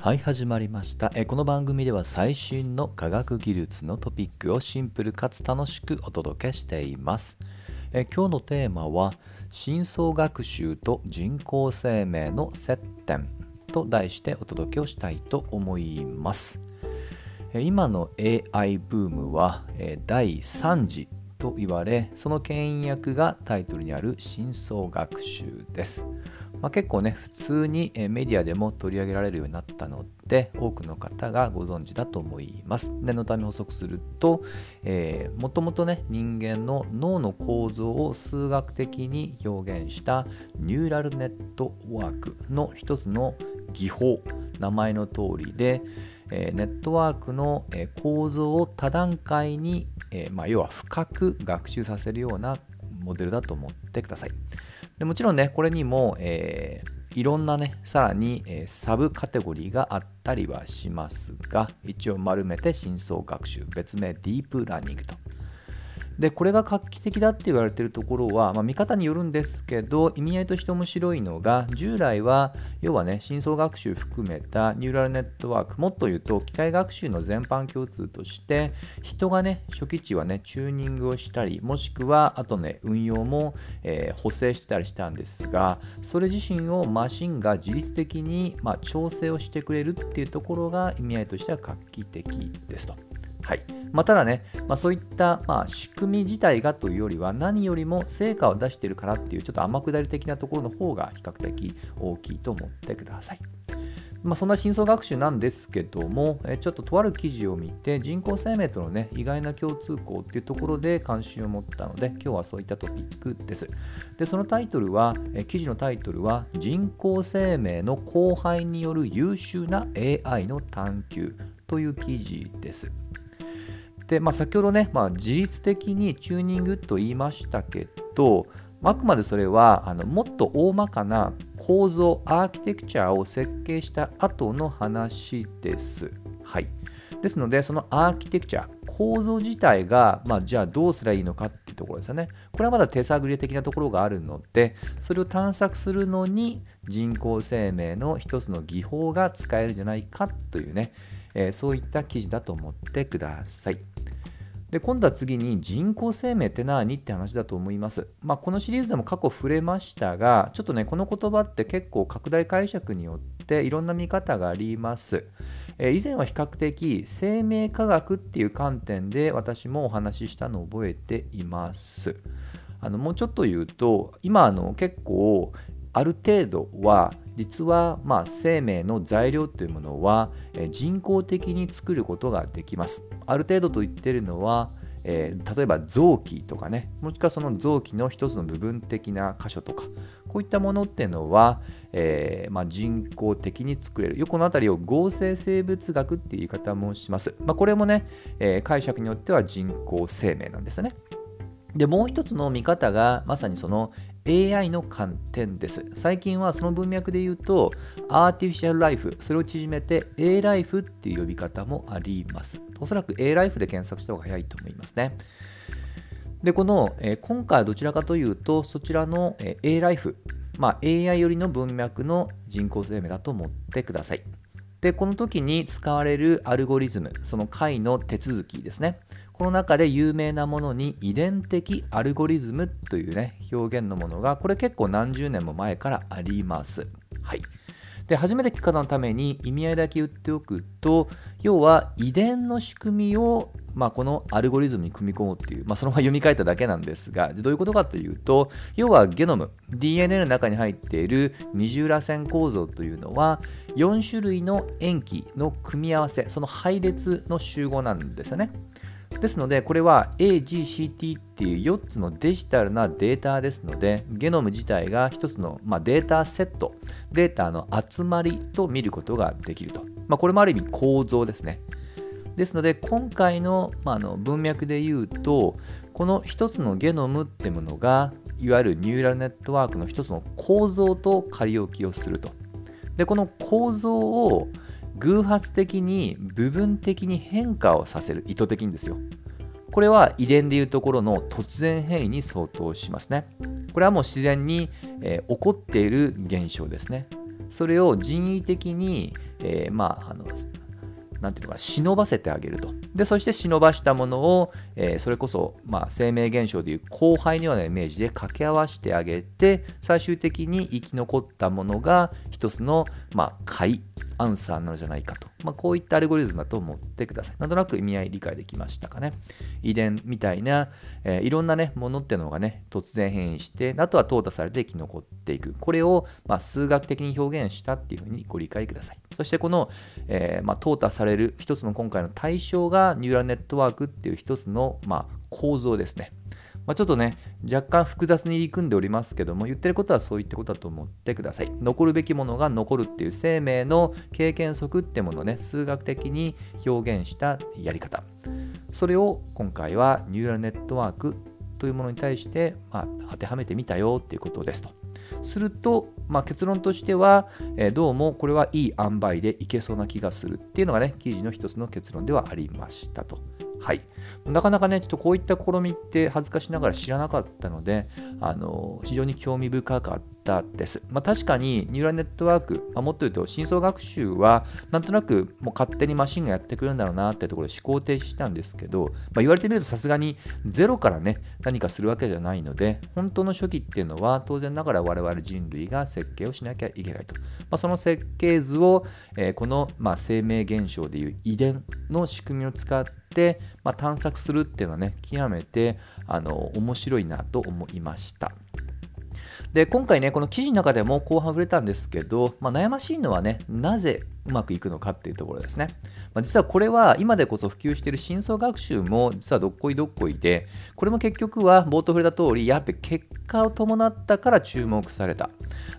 はい始まりました。えこの番組では最新の科学技術のトピックをシンプルかつ楽しくお届けしています。え今日のテーマは深層学習と人工生命の接点と題してお届けをしたいと思います。今の AI ブームは第3次と言われその牽引役がタイトルにある深層学習です。まあ、結構ね普通にメディアでも取り上げられるようになったので多くの方がご存知だと思います念のため補足すると、えー、もともとね人間の脳の構造を数学的に表現したニューラルネットワークの一つの技法名前の通りで、えー、ネットワークの、構造を多段階に、えー、まあ、要は深く学習させるようなモデルだと思ってください。でもちろんね、これにも、えー、いろんなね、さらに、えー、サブカテゴリーがあったりはしますが、一応丸めて深層学習、別名ディープラーニングとでこれが画期的だって言われてるところは、まあ、見方によるんですけど意味合いとして面白いのが従来は要はね深層学習含めたニューラルネットワークもっと言うと機械学習の全般共通として人がね初期値はねチューニングをしたりもしくはあとね運用も、えー、補正してたりしたんですがそれ自身をマシンが自律的に、まあ、調整をしてくれるっていうところが意味合いとしては画期的ですと。はいまあ、ただね、まあ、そういった、まあ、仕組み自体がというよりは何よりも成果を出しているからっていうちょっと天下り的なところの方が比較的大きいと思ってください。まあ、そんな深層学習なんですけども、えちょっととある記事を見て人工生命とのね意外な共通項っていうところで関心を持ったので今日はそういったトピックです。でそのタイトルはえ記事のタイトルは人工生命の後輩による優秀な AI の探求という記事です。で、まあ、先ほどね、まあ、自律的にチューニングと言いましたけど、あくまでそれはあのもっと大まかな構造、アーキテクチャを設計した後の話です。はい。ですので、そのアーキテクチャ、構造自体が、まあ、じゃあどうすればいいのかっていうところですよね。これはまだ手探り的なところがあるので、それを探索するのに人工生命の一つの技法が使えるんじゃないかというね、えー、そういった記事だと思ってください。で今度は次に人工生命って何？って話だと思います。まあ、このシリーズでも過去触れましたが、ちょっとね、この言葉って結構拡大解釈によっていろんな見方があります。え以前は比較的生命科学っていう観点で私もお話ししたのを覚えています。あのもうちょっと言うと、今あの結構ある程度は実はまあ生命の材料というものは人工的に作ることができます。ある程度と言ってるのは、えー、例えば臓器とかね。もしくはその臓器の一つの部分的な箇所とか。こういったものっていうのは、えー、まあ、人工的に作れる。よくこの辺りを合成生物学っていう言い方もします、まあ、これもね、えー、解釈によっては人工生命なんですよね。でもう一つの見方がまさにその AI の観点です。最近はその文脈で言うと、アーティフィシャルライフ、それを縮めて A ライフっていう呼び方もあります。おそらく A ライフで検索した方が早いと思いますね。で、この、えー、今回はどちらかというと、そちらの、えー、A ライフ、まあ、AI よりの文脈の人工生命だと思ってください。で、この時に使われるアルゴリズム、その解の手続きですね。この中で有名なものに遺伝的アルゴリズムというね表現のものがこれ結構何十年も前からあります。はい。で初めて聞く方のために意味合いだけ言っておくと要は遺伝の仕組みをまあ、このアルゴリズムに組み込むっていう、まあ、そのまま読み替えただけなんですが、どういうことかというと、要はゲノム、DNA の中に入っている二重らせん構造というのは、4種類の塩基の組み合わせ、その配列の集合なんですよね。ですので、これは AGCT っていう4つのデジタルなデータですので、ゲノム自体が1つの、まあ、データセット、データの集まりと見ることができると。まあ、これもある意味構造ですね。ですので、今回の,、まあ、の文脈で言うと、この1つのゲノムってものが、いわゆるニューラルネットワークの1つの構造と仮置きをすると。で、この構造を偶発的に部分的に変化をさせる意図的にですよ。これは遺伝でいうところの突然変異に相当しますね。これはもう自然に、えー、起こっている現象ですね。それを人為的に、えー、まああのなんていうのか忍ばせてあげると。で、そして忍ばしたものを、えー、それこそ、まあ、生命現象でいう後輩のようなイメージで掛け合わせてあげて、最終的に生き残ったものが一つの、まあ、解アンサーなのじゃないかと。まあ、こういったアルゴリズムだと思ってください。なんとなく意味合い理解できましたかね。遺伝みたいな、えー、いろんなね、ものっていうのがね、突然変異して、あとは淘汰されて生き残っていく。これを、まあ、数学的に表現したっていうふうにご理解ください。そしてこの、えー、まあ、淘汰される一つの今回の対象がニューラルネットワークっていう一つの、ま、構造ですね。まあ、ちょっとね、若干複雑に入り組んでおりますけども、言ってることはそういったことだと思ってください。残るべきものが残るっていう生命の経験則ってものをね、数学的に表現したやり方。それを今回はニューラルネットワークというものに対して、まあ、当てはめてみたよっていうことですと。すると、まあ、結論としては、えー、どうもこれはいい塩梅でいけそうな気がするっていうのがね、記事の一つの結論ではありましたと。はい。なかなかね、ちょっとこういった試みって恥ずかしながら知らなかったので、あの非常に興味深かったです。まあ、確かにニューラルネットワーク、まあ、もっと言うと深層学習はなんとなくもう勝手にマシンがやってくるんだろうなってところで思考停止したんですけど、まあ、言われてみるとさすがにゼロからね、何かするわけじゃないので、本当の初期っていうのは当然ながら我々人類が設計をしなきゃいけないと。まあ、その設計図を、えー、この、まあ、生命現象でいう遺伝の仕組みを使って、まあ、探索するっていうのはね極めてあの面白いなと思いました。で今回ねこの記事の中でも後半触れたんですけど、まあ、悩ましいのはねなぜうまくいくのかっていうところですね、まあ、実はこれは今でこそ普及している深層学習も実はどっこいどっこいでこれも結局は冒頭触れた通りやっぱり結果を伴ったから注目された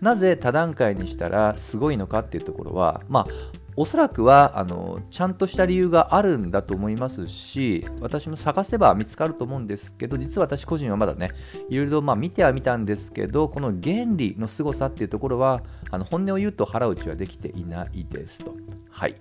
なぜ多段階にしたらすごいのかっていうところはまあおそらくはあのちゃんとした理由があるんだと思いますし私も探せば見つかると思うんですけど実は私個人はまだねいろいろまあ見てはみたんですけどこの原理の凄さっていうところはあの本音を言うと腹打ちはできていないですと。はい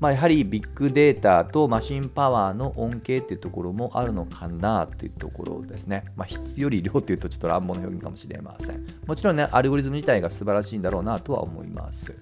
まあ、やはりビッグデータとマシンパワーの恩恵っていうところもあるのかなというところですね。まあ、質より量というとちょっと乱暴な表現かもしれません。もちろんね、アルゴリズム自体が素晴らしいんだろうなとは思います。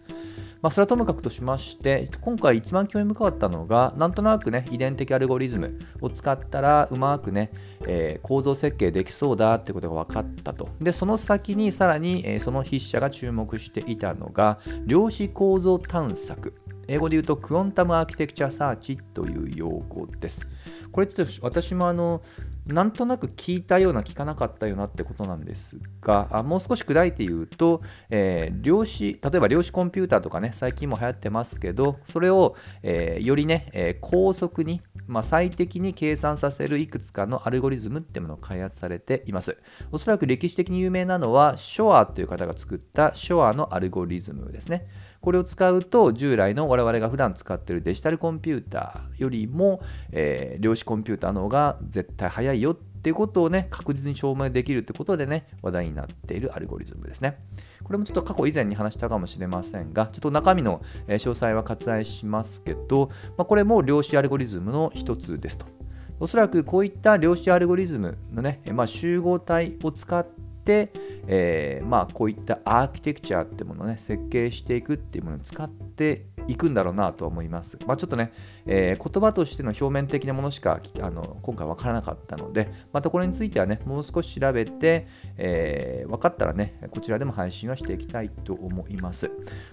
まあ、それはともかくとしまして、今回一番興味深かったのが、なんとなくね、遺伝的アルゴリズムを使ったら、うまくね、えー、構造設計できそうだってことが分かったと。で、その先にさらに、えー、その筆者が注目していたのが、量子構造探索。英語で言うとクオンタムアーキテクチャサーチという用語です。これちょっと私もあのなんとなく聞いたような聞かなかったようなってことなんですがあもう少し砕いて言うと、えー、量子例えば量子コンピューターとかね最近も流行ってますけどそれを、えー、よりね、えー、高速に、まあ、最適に計算させるいくつかのアルゴリズムってものを開発されています。おそらく歴史的に有名なのはショアという方が作ったショアのアルゴリズムですね。これを使うと従来の我々が普段使っているデジタルコンピューターよりも、えー、量子コンピューターの方が絶対速いよってっていうことをね、確実に証明できるってことでね、話題になっているアルゴリズムですね。これもちょっと過去以前に話したかもしれませんが、ちょっと中身の詳細は割愛しますけど、まあ、これも量子アルゴリズムの一つですと。おそらくこういった量子アルゴリズムのね、まあ、集合体を使って、えー、まあ、こういったアーキテクチャってものをね、設計していくっていうものを使っていくんだろうなと思います。まあ、ちょっとね、えー、言葉としての表面的なものしかあの今回分からなかったので、またこれについてはね、もう少し調べて、えー、分かったらね、こちらでも配信はしていきたいと思います。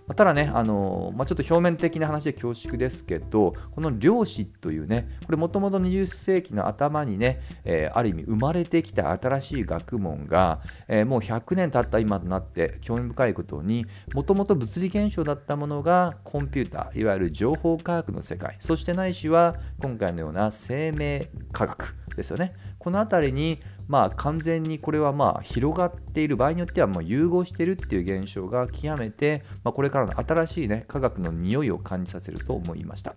まあ、ただね、あのまあ、ちょっと表面的な話で恐縮ですけど、この量子というね、これもともと20世紀の頭にね、えー、ある意味生まれてきた新しい学問が、えもう100年経った今となって興味深いことに、もともと物理現象だったものがコンピューター、いわゆる情報科学の世界、そしてないしは今回のような生命科学ですよね。この辺りに、まあ、完全にこれはまあ広がっている場合によってはもう融合しているっていう現象が極めて、まあ、これからの新しい、ね、科学の匂いを感じさせると思いました。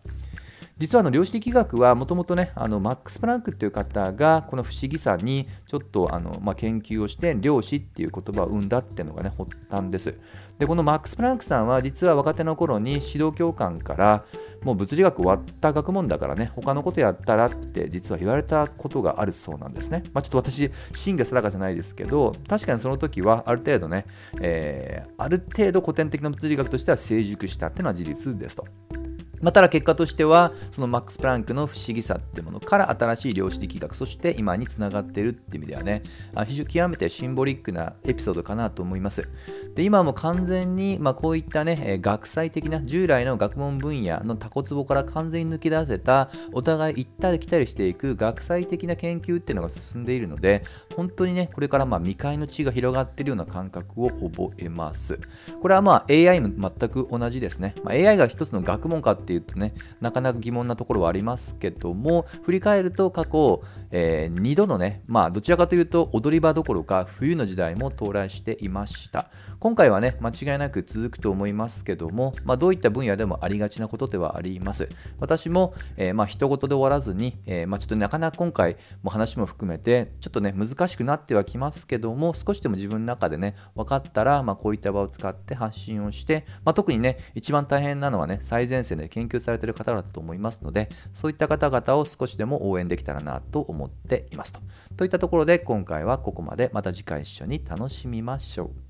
実はあの量子力学はもともとねあのマックス・プランクっていう方がこの不思議さにちょっとあの、まあ、研究をして量子っていう言葉を生んだっていうのがね発端ですでこのマックス・プランクさんは実は若手の頃に指導教官からもう物理学終わった学問だからね他のことやったらって実は言われたことがあるそうなんですね、まあ、ちょっと私真が定かじゃないですけど確かにその時はある程度ね、えー、ある程度古典的な物理学としては成熟したっていうのは事実ですと。まあ、ただ結果としてはそのマックス・プランクの不思議さってものから新しい量子力学そして今につながっているっていう意味ではね。非常に極めてシンボリックなエピソードかなと思います。で今も完全に、まあ、こういったね学際的な従来の学問分野のタコツボから完全に抜け出せたお互い行ったり来たりしていく学際的な研究っていうのが進んでいるので本当にねこれからまあ未開の地が広がっているような感覚を覚えます。これはまあ AI も全く同じですね、まあ、AI が一つの学問かってっていうとねなかなか疑問なところはありますけども振り返ると過去、えー、2度のねまあどちらかというと踊り場どころか冬の時代も到来していました。今回はね間違いなく続くと思いますけども、まあ、どういった分野でもありがちなことではあります。私も、えー、まあ人事で終わらずに、えー、まあ、ちょっとなかなか今回も話も含めてちょっとね難しくなってはきますけども少しでも自分の中でね分かったら、まあ、こういった場を使って発信をして、まあ、特にね一番大変なのはね最前線で研研究されている方々だと思いますので、そういった方々を少しでも応援できたらなと思っていますと。といったところで今回はここまで。また次回一緒に楽しみましょう。